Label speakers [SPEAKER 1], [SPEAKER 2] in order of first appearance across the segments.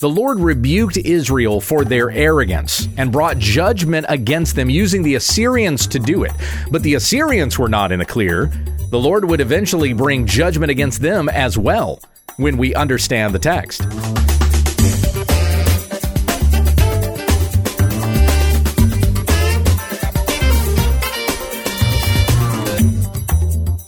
[SPEAKER 1] The Lord rebuked Israel for their arrogance and brought judgment against them using the Assyrians to do it. But the Assyrians were not in the clear. The Lord would eventually bring judgment against them as well when we understand the text.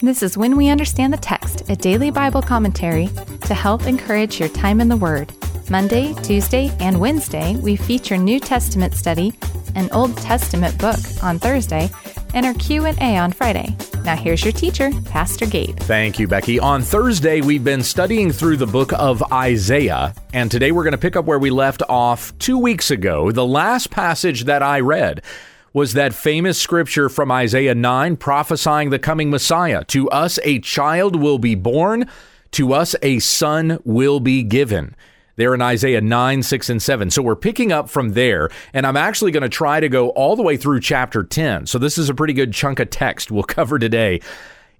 [SPEAKER 2] This is When We Understand the Text, a daily Bible commentary to help encourage your time in the Word. Monday, Tuesday, and Wednesday, we feature New Testament study, an Old Testament book on Thursday, and our Q&A on Friday. Now here's your teacher, Pastor Gabe.
[SPEAKER 1] Thank you, Becky. On Thursday, we've been studying through the book of Isaiah, and today we're going to pick up where we left off 2 weeks ago. The last passage that I read was that famous scripture from Isaiah 9 prophesying the coming Messiah. To us a child will be born, to us a son will be given. There in Isaiah 9, 6, and 7. So we're picking up from there, and I'm actually going to try to go all the way through chapter 10. So this is a pretty good chunk of text we'll cover today.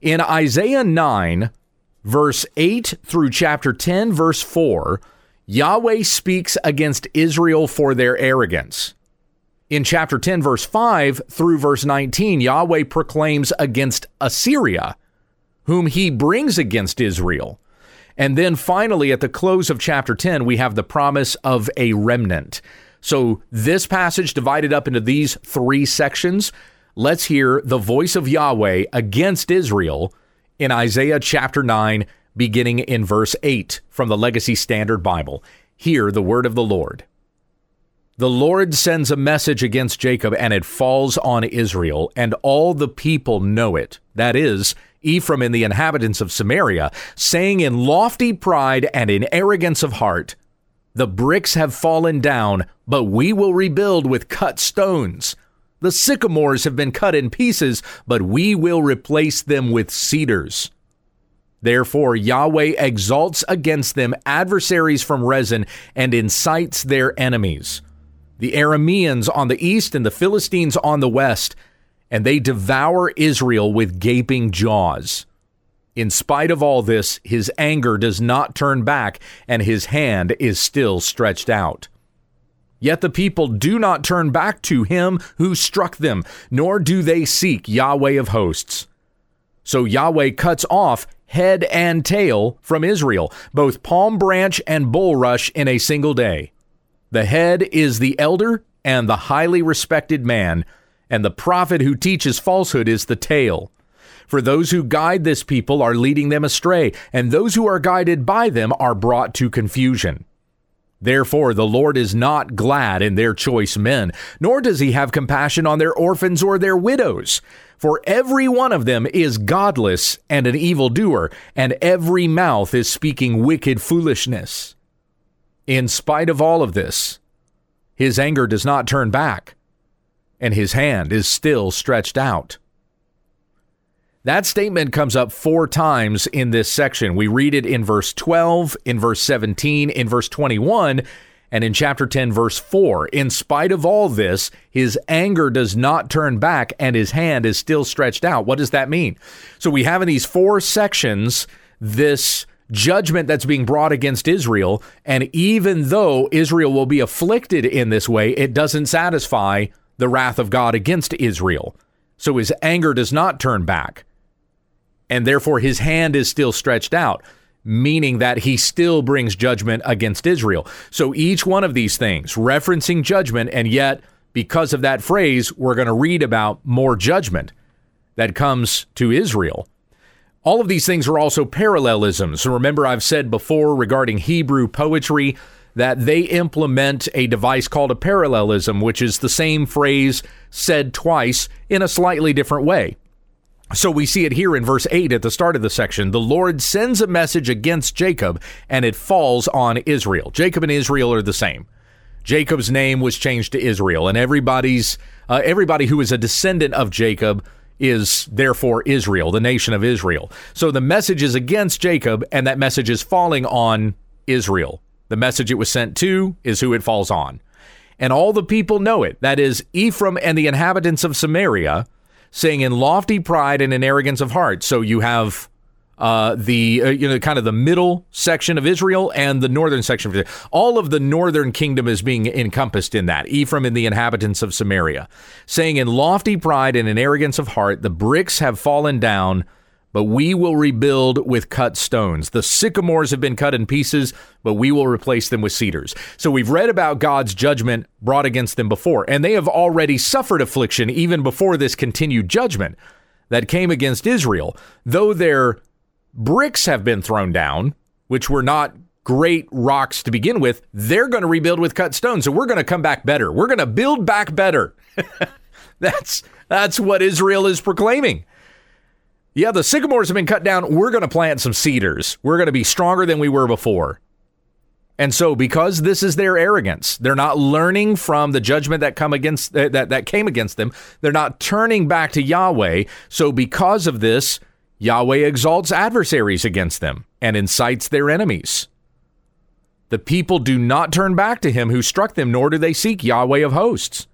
[SPEAKER 1] In Isaiah 9, verse 8 through chapter 10, verse 4, Yahweh speaks against Israel for their arrogance. In chapter 10, verse 5 through verse 19, Yahweh proclaims against Assyria, whom he brings against Israel. And then finally, at the close of chapter 10, we have the promise of a remnant. So, this passage divided up into these three sections. Let's hear the voice of Yahweh against Israel in Isaiah chapter 9, beginning in verse 8 from the Legacy Standard Bible. Hear the word of the Lord. The Lord sends a message against Jacob, and it falls on Israel, and all the people know it. That is, Ephraim and the inhabitants of Samaria, saying in lofty pride and in arrogance of heart, The bricks have fallen down, but we will rebuild with cut stones. The sycamores have been cut in pieces, but we will replace them with cedars. Therefore, Yahweh exalts against them adversaries from Rezin and incites their enemies the Arameans on the east and the Philistines on the west, and they devour Israel with gaping jaws. In spite of all this, his anger does not turn back, and his hand is still stretched out. Yet the people do not turn back to him who struck them, nor do they seek Yahweh of hosts. So Yahweh cuts off head and tail from Israel, both palm branch and bulrush in a single day. The head is the elder and the highly respected man, and the prophet who teaches falsehood is the tail. For those who guide this people are leading them astray, and those who are guided by them are brought to confusion. Therefore, the Lord is not glad in their choice men, nor does he have compassion on their orphans or their widows. For every one of them is godless and an evildoer, and every mouth is speaking wicked foolishness. In spite of all of this, his anger does not turn back, and his hand is still stretched out. That statement comes up four times in this section. We read it in verse 12, in verse 17, in verse 21, and in chapter 10, verse 4. In spite of all this, his anger does not turn back and his hand is still stretched out. What does that mean? So we have in these four sections this judgment that's being brought against Israel. And even though Israel will be afflicted in this way, it doesn't satisfy the wrath of God against Israel. So his anger does not turn back. And therefore his hand is still stretched out, meaning that he still brings judgment against Israel. So each one of these things referencing judgment, and yet because of that phrase, we're going to read about more judgment that comes to Israel. All of these things are also parallelisms. So Remember, I've said before regarding Hebrew poetry that they implement a device called a parallelism, which is the same phrase said twice in a slightly different way. So we see it here in verse 8 at the start of the section. The Lord sends a message against Jacob, and it falls on Israel. Jacob and Israel are the same. Jacob's name was changed to Israel, and everybody's uh, everybody who is a descendant of Jacob is therefore Israel, the nation of Israel. So the message is against Jacob, and that message is falling on Israel. The message it was sent to is who it falls on. And all the people know it. That is, Ephraim and the inhabitants of Samaria, saying in lofty pride and in arrogance of heart. So you have uh, the uh, you know kind of the middle section of Israel and the northern section of Israel. All of the northern kingdom is being encompassed in that. Ephraim and the inhabitants of Samaria, saying in lofty pride and in arrogance of heart, the bricks have fallen down, but we will rebuild with cut stones. The sycamores have been cut in pieces, but we will replace them with cedars. So we've read about God's judgment brought against them before, and they have already suffered affliction even before this continued judgment that came against Israel, though their bricks have been thrown down, which were not great rocks to begin with, they're going to rebuild with cut stones. So we're going to come back better. We're going to build back better. that's that's what Israel is proclaiming. Yeah, the sycamores have been cut down. We're going to plant some cedars. We're going to be stronger than we were before. And so because this is their arrogance, they're not learning from the judgment that come against that that came against them. They're not turning back to Yahweh. So because of this, Yahweh exalts adversaries against them and incites their enemies. The people do not turn back to him who struck them, nor do they seek Yahweh of hosts.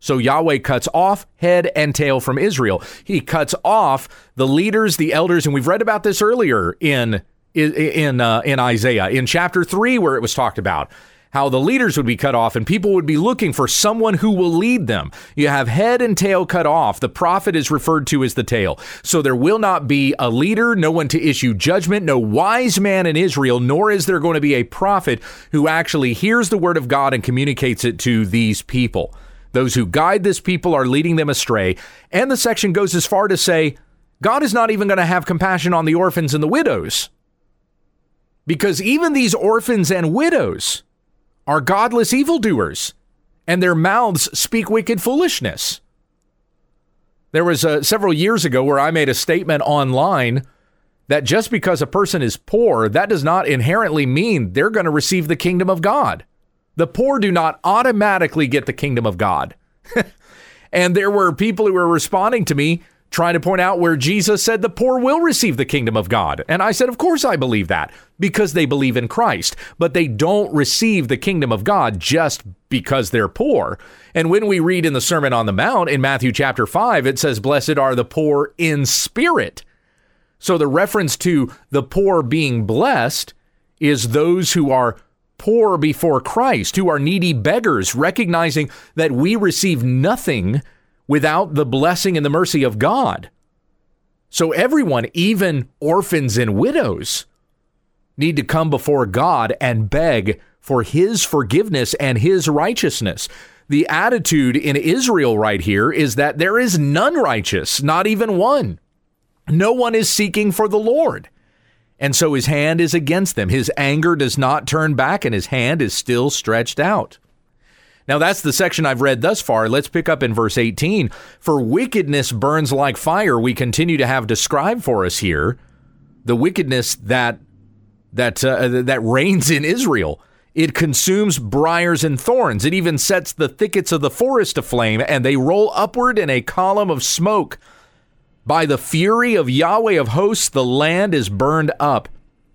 [SPEAKER 1] So Yahweh cuts off head and tail from Israel. He cuts off the leaders, the elders, and we've read about this earlier in in uh, in Isaiah in chapter three, where it was talked about how the leaders would be cut off and people would be looking for someone who will lead them. You have head and tail cut off. The prophet is referred to as the tail. So there will not be a leader, no one to issue judgment, no wise man in Israel, nor is there going to be a prophet who actually hears the word of God and communicates it to these people. Those who guide this people are leading them astray. And the section goes as far to say, God is not even going to have compassion on the orphans and the widows. Because even these orphans and widows, are godless evildoers, and their mouths speak wicked foolishness. There was uh, several years ago where I made a statement online that just because a person is poor, that does not inherently mean they're going to receive the kingdom of God. The poor do not automatically get the kingdom of God. and there were people who were responding to me trying to point out where Jesus said the poor will receive the kingdom of God. And I said, Of course I believe that because they believe in Christ, but they don't receive the kingdom of God just because they're poor. And when we read in the Sermon on the Mount in Matthew chapter 5, it says, Blessed are the poor in spirit. So the reference to the poor being blessed is those who are poor before Christ, who are needy beggars, recognizing that we receive nothing without the blessing and the mercy of God. So everyone, even orphans and widows, need to come before God and beg for his forgiveness and his righteousness. The attitude in Israel right here is that there is none righteous, not even one. No one is seeking for the Lord. And so his hand is against them. His anger does not turn back, and his hand is still stretched out. Now, that's the section I've read thus far. Let's pick up in verse 18. For wickedness burns like fire, we continue to have described for us here the wickedness that that uh, that reigns in Israel. It consumes briars and thorns. It even sets the thickets of the forest aflame, and they roll upward in a column of smoke. By the fury of Yahweh of hosts, the land is burned up,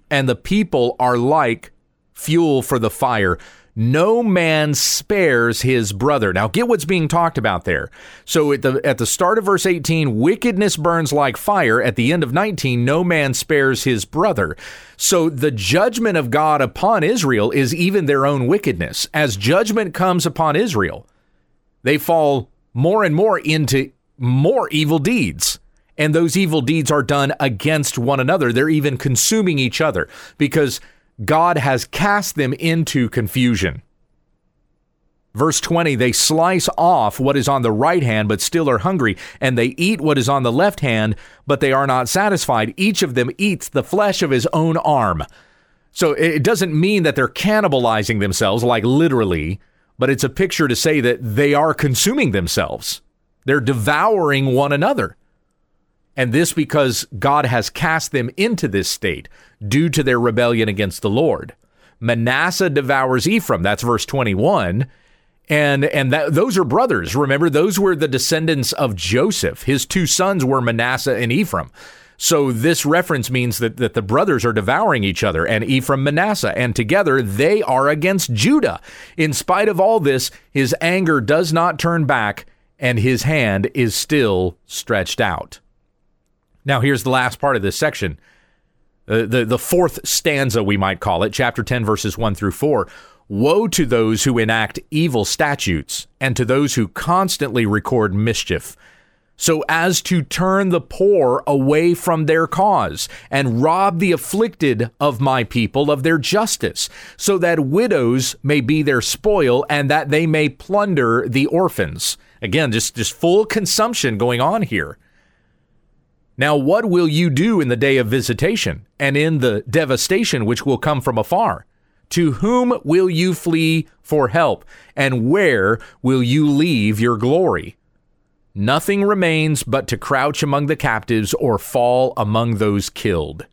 [SPEAKER 1] and the people are like fuel for the fire no man spares his brother. Now get what's being talked about there. So at the at the start of verse 18, wickedness burns like fire. At the end of 19, no man spares his brother. So the judgment of God upon Israel is even their own wickedness. As judgment comes upon Israel, they fall more and more into more evil deeds. And those evil deeds are done against one another. They're even consuming each other because God has cast them into confusion. Verse 20, they slice off what is on the right hand, but still are hungry, and they eat what is on the left hand, but they are not satisfied. Each of them eats the flesh of his own arm. So it doesn't mean that they're cannibalizing themselves, like literally, but it's a picture to say that they are consuming themselves. They're devouring one another. And this because God has cast them into this state due to their rebellion against the Lord. Manasseh devours Ephraim. That's verse 21. And and that those are brothers. Remember, those were the descendants of Joseph. His two sons were Manasseh and Ephraim. So this reference means that, that the brothers are devouring each other, and Ephraim Manasseh, and together they are against Judah. In spite of all this, his anger does not turn back, and his hand is still stretched out. Now, here's the last part of this section. uh, the, the fourth stanza, we might call it, chapter 10, verses 1 through 4. Woe to those who enact evil statutes and to those who constantly record mischief, so as to turn the poor away from their cause and rob the afflicted of my people of their justice, so that widows may be their spoil and that they may plunder the orphans. Again, just, just full consumption going on here. Now, what will you do in the day of visitation and in the devastation which will come from afar? To whom will you flee for help? And where will you leave your glory? Nothing remains but to crouch among the captives or fall among those killed.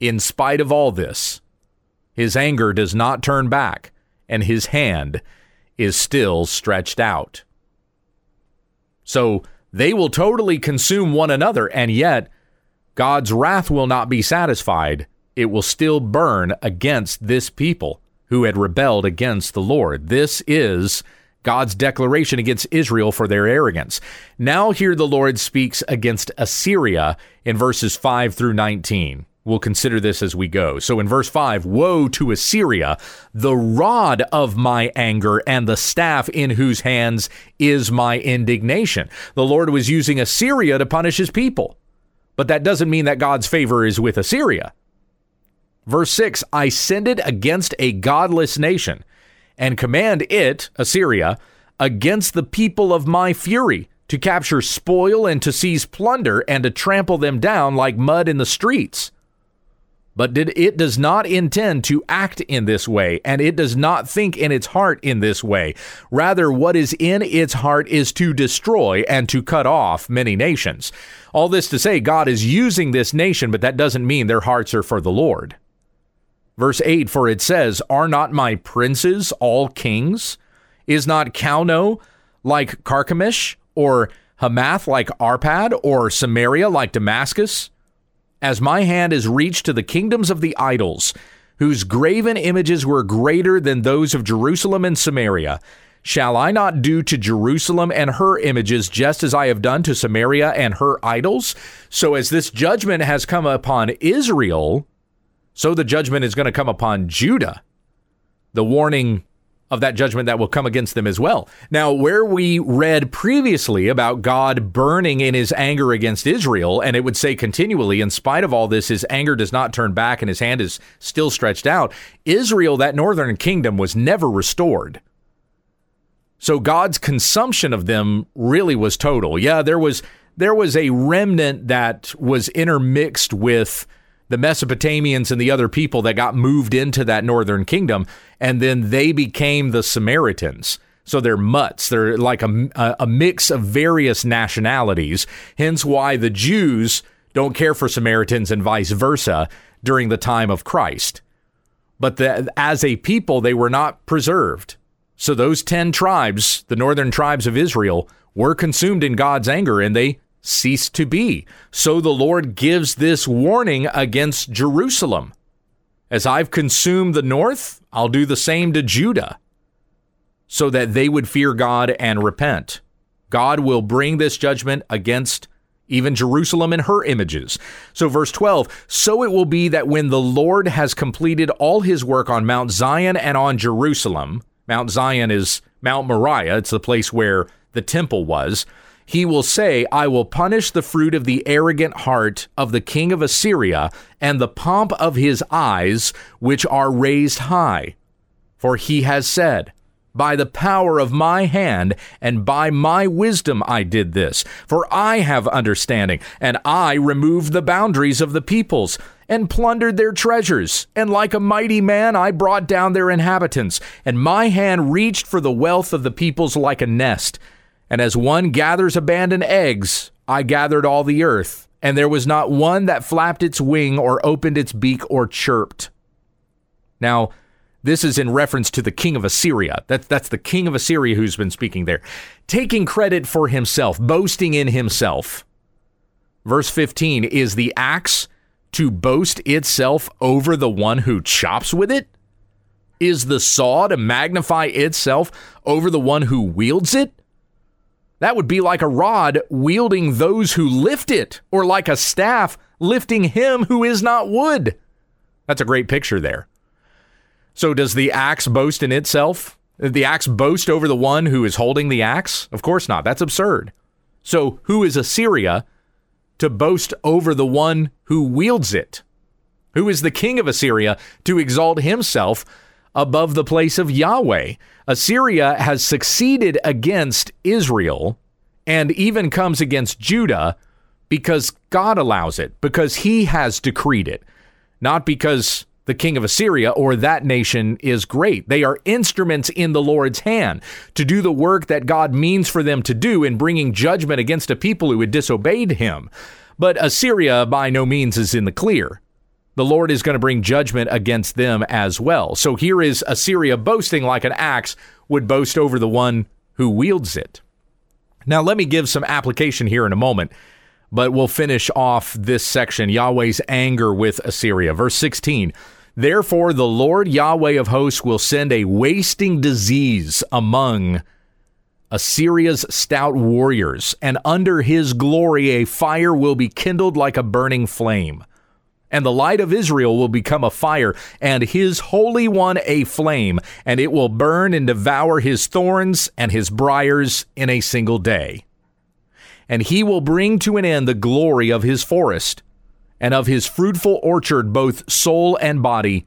[SPEAKER 1] In spite of all this, his anger does not turn back, and his hand is still stretched out. So they will totally consume one another, and yet God's wrath will not be satisfied. It will still burn against this people who had rebelled against the Lord. This is God's declaration against Israel for their arrogance. Now, here the Lord speaks against Assyria in verses 5 through 19. We'll consider this as we go. So in verse 5, woe to Assyria, the rod of my anger and the staff in whose hands is my indignation. The Lord was using Assyria to punish his people. But that doesn't mean that God's favor is with Assyria. Verse 6 I send it against a godless nation and command it, Assyria, against the people of my fury to capture spoil and to seize plunder and to trample them down like mud in the streets. But it does not intend to act in this way, and it does not think in its heart in this way. Rather, what is in its heart is to destroy and to cut off many nations. All this to say, God is using this nation, but that doesn't mean their hearts are for the Lord. Verse 8 For it says, Are not my princes all kings? Is not Calno like Carchemish, or Hamath like Arpad, or Samaria like Damascus? As my hand is reached to the kingdoms of the idols, whose graven images were greater than those of Jerusalem and Samaria. Shall I not do to Jerusalem and her images just as I have done to Samaria and her idols? So, as this judgment has come upon Israel, so the judgment is going to come upon Judah. The warning of that judgment that will come against them as well. Now, where we read previously about God burning in his anger against Israel, and it would say continually, in spite of all this, his anger does not turn back and his hand is still stretched out, Israel, that northern kingdom, was never restored. So God's consumption of them really was total. Yeah, there was there was a remnant that was intermixed with the Mesopotamians and the other people that got moved into that northern kingdom, and then they became the Samaritans. So they're mutts. They're like a, a mix of various nationalities. Hence why the Jews don't care for Samaritans and vice versa during the time of Christ. But the, as a people, they were not preserved. So those 10 tribes, the northern tribes of Israel, were consumed in God's anger and they cease to be. So the Lord gives this warning against Jerusalem. As I've consumed the north, I'll do the same to Judah, so that they would fear God and repent. God will bring this judgment against even Jerusalem and her images. So, verse 12 So it will be that when the Lord has completed all his work on Mount Zion and on Jerusalem, Mount Zion is Mount Moriah, it's the place where the temple was he will say, I will punish the fruit of the arrogant heart of the king of Assyria and the pomp of his eyes, which are raised high. For he has said, By the power of my hand and by my wisdom I did this, for I have understanding, and I removed the boundaries of the peoples and plundered their treasures. And like a mighty man, I brought down their inhabitants, and my hand reached for the wealth of the peoples like a nest. And as one gathers abandoned eggs, I gathered all the earth, and there was not one that flapped its wing or opened its beak or chirped. Now, this is in reference to the king of Assyria. That, that's the king of Assyria who's been speaking there, taking credit for himself, boasting in himself. Verse 15 is the axe to boast itself over the one who chops with it? Is the saw to magnify itself over the one who wields it? That would be like a rod wielding those who lift it, or like a staff lifting him who is not wood. That's a great picture there. So, does the axe boast in itself? The axe boast over the one who is holding the axe? Of course not. That's absurd. So, who is Assyria to boast over the one who wields it? Who is the king of Assyria to exalt himself above the place of Yahweh? Assyria has succeeded against Israel and even comes against Judah because God allows it, because he has decreed it, not because the king of Assyria or that nation is great. They are instruments in the Lord's hand to do the work that God means for them to do in bringing judgment against a people who had disobeyed him. But Assyria by no means is in the clear. The Lord is going to bring judgment against them as well. So here is Assyria boasting like an axe would boast over the one who wields it. Now, let me give some application here in a moment, but we'll finish off this section Yahweh's anger with Assyria. Verse 16 Therefore, the Lord Yahweh of hosts will send a wasting disease among Assyria's stout warriors, and under his glory a fire will be kindled like a burning flame. And the light of Israel will become a fire, and his Holy One a flame, and it will burn and devour his thorns and his briers in a single day. And he will bring to an end the glory of his forest and of his fruitful orchard, both soul and body.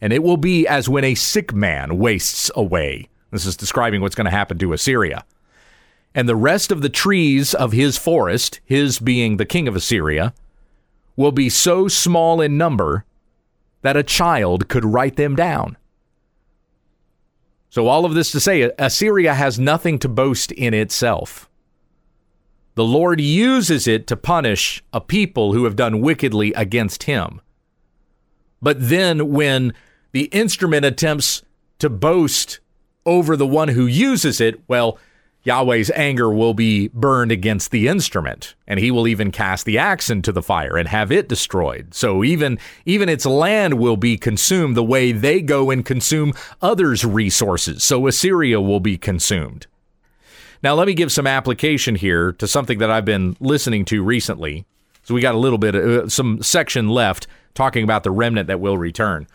[SPEAKER 1] And it will be as when a sick man wastes away. This is describing what's going to happen to Assyria. And the rest of the trees of his forest, his being the king of Assyria, will be so small in number that a child could write them down. So, all of this to say, Assyria has nothing to boast in itself. The Lord uses it to punish a people who have done wickedly against him. But then, when the instrument attempts to boast over the one who uses it, well, Yahweh's anger will be burned against the instrument, and he will even cast the axe into the fire and have it destroyed. So even even its land will be consumed the way they go and consume others' resources. So Assyria will be consumed. Now, let me give some application here to something that I've been listening to recently. So we got a little bit, uh, some section left talking about the remnant that will return.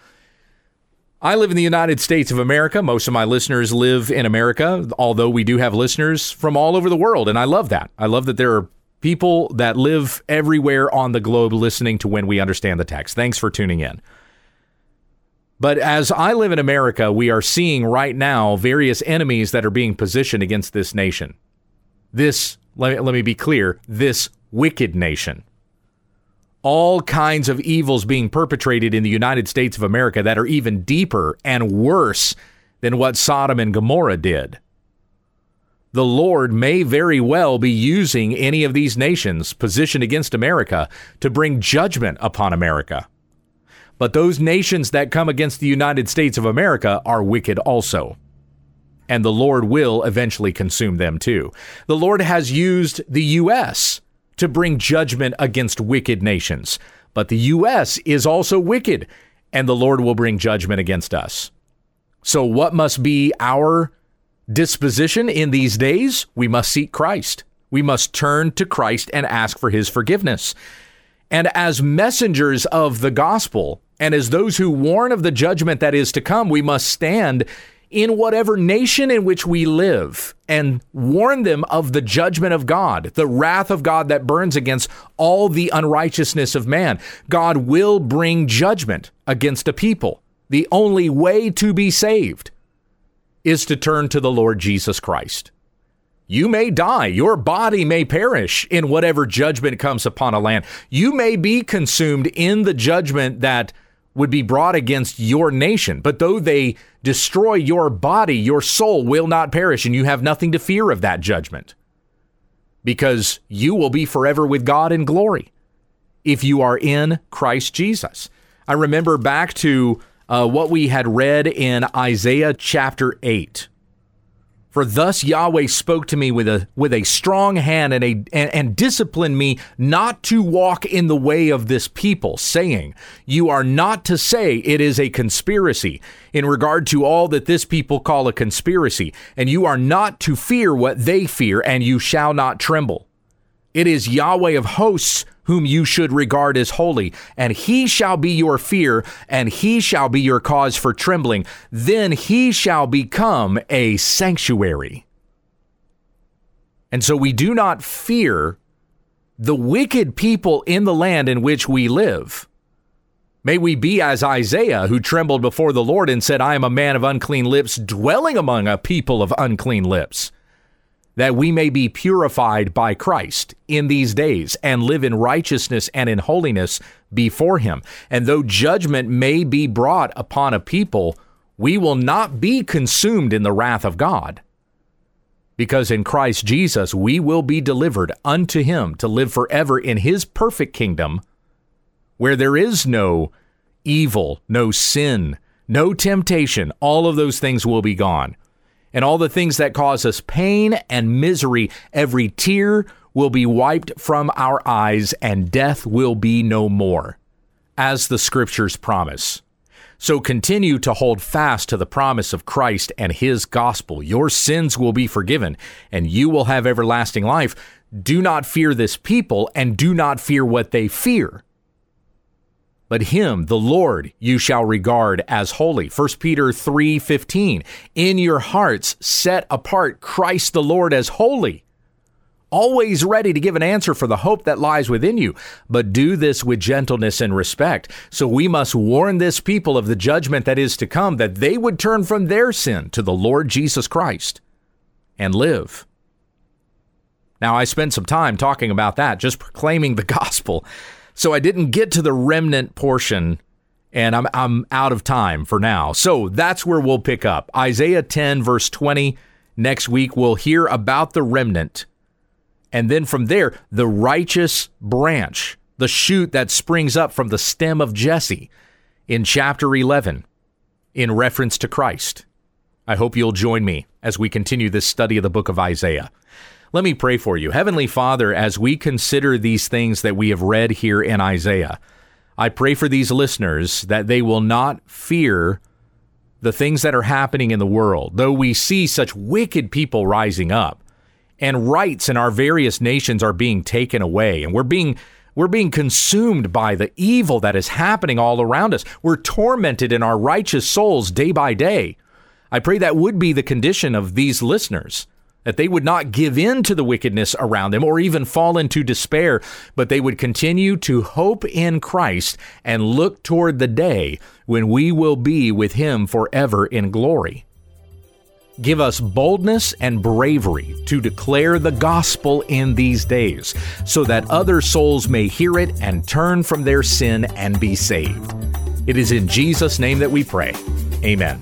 [SPEAKER 1] I live in the United States of America. Most of my listeners live in America, although we do have listeners from all over the world. And I love that. I love that there are people that live everywhere on the globe listening to when we understand the text. Thanks for tuning in. But as I live in America, we are seeing right now various enemies that are being positioned against this nation. This, let me, let me be clear, this wicked nation. All kinds of evils being perpetrated in the United States of America that are even deeper and worse than what Sodom and Gomorrah did. The Lord may very well be using any of these nations positioned against America to bring judgment upon America. But those nations that come against the United States of America are wicked also. And the Lord will eventually consume them too. The Lord has used the U.S. to bring judgment against wicked nations. But the U.S. is also wicked, and the Lord will bring judgment against us. So, what must be our disposition in these days? We must seek Christ. We must turn to Christ and ask for his forgiveness. And as messengers of the gospel, and as those who warn of the judgment that is to come, we must stand in whatever nation in which we live and warn them of the judgment of God, the wrath of God that burns against all the unrighteousness of man. God will bring judgment against a people. The only way to be saved is to turn to the Lord Jesus Christ. You may die. Your body may perish in whatever judgment comes upon a land. You may be consumed in the judgment that would be brought against your nation. But though they destroy your body, your soul will not perish, and you have nothing to fear of that judgment because you will be forever with God in glory if you are in Christ Jesus. I remember back to uh, what we had read in Isaiah chapter 8 for thus Yahweh spoke to me with a with a strong hand and a and, and, disciplined me not to walk in the way of this people, saying, You are not to say it is a conspiracy in regard to all that this people call a conspiracy, and you are not to fear what they fear, and you shall not tremble. It is Yahweh of hosts whom you should regard as holy, and he shall be your fear, and he shall be your cause for trembling. Then he shall become a sanctuary. And so we do not fear the wicked people in the land in which we live. May we be as Isaiah, who trembled before the Lord and said, I am a man of unclean lips, dwelling among a people of unclean lips that we may be purified by Christ in these days and live in righteousness and in holiness before him. And though judgment may be brought upon a people, we will not be consumed in the wrath of God. Because in Christ Jesus we will be delivered unto him to live forever in his perfect kingdom, where there is no evil, no sin, no temptation. All of those things will be gone and all the things that cause us pain and misery, every tear will be wiped from our eyes, and death will be no more, as the scriptures promise. So continue to hold fast to the promise of Christ and his gospel. Your sins will be forgiven, and you will have everlasting life. Do not fear this people, and do not fear what they fear but him the lord you shall regard as holy. 1 peter 3:15 in your hearts set apart christ the lord as holy always ready to give an answer for the hope that lies within you. But do this with gentleness and respect. So we must warn this people of the judgment that is to come that they would turn from their sin to the lord jesus christ and live. Now i spent some time talking about that just proclaiming the gospel so I didn't get to the remnant portion and I'm I'm out of time for now. So that's where we'll pick up. Isaiah 10 verse 20 next week we'll hear about the remnant. And then from there, the righteous branch, the shoot that springs up from the stem of Jesse in chapter 11 in reference to Christ. I hope you'll join me as we continue this study of the book of Isaiah. Let me pray for you. Heavenly Father, as we consider these things that we have read here in Isaiah, I pray for these listeners that they will not fear the things that are happening in the world, though we see such wicked people rising up and rights in our various nations are being taken away and we're being we're being consumed by the evil that is happening all around us. We're tormented in our righteous souls day by day. I pray that would be the condition of these listeners that they would not give in to the wickedness around them or even fall into despair, but they would continue to hope in Christ and look toward the day when we will be with Him forever in glory. Give us boldness and bravery to declare the gospel in these days so that other souls may hear it and turn from their sin and be saved. It is in Jesus' name that we pray. Amen.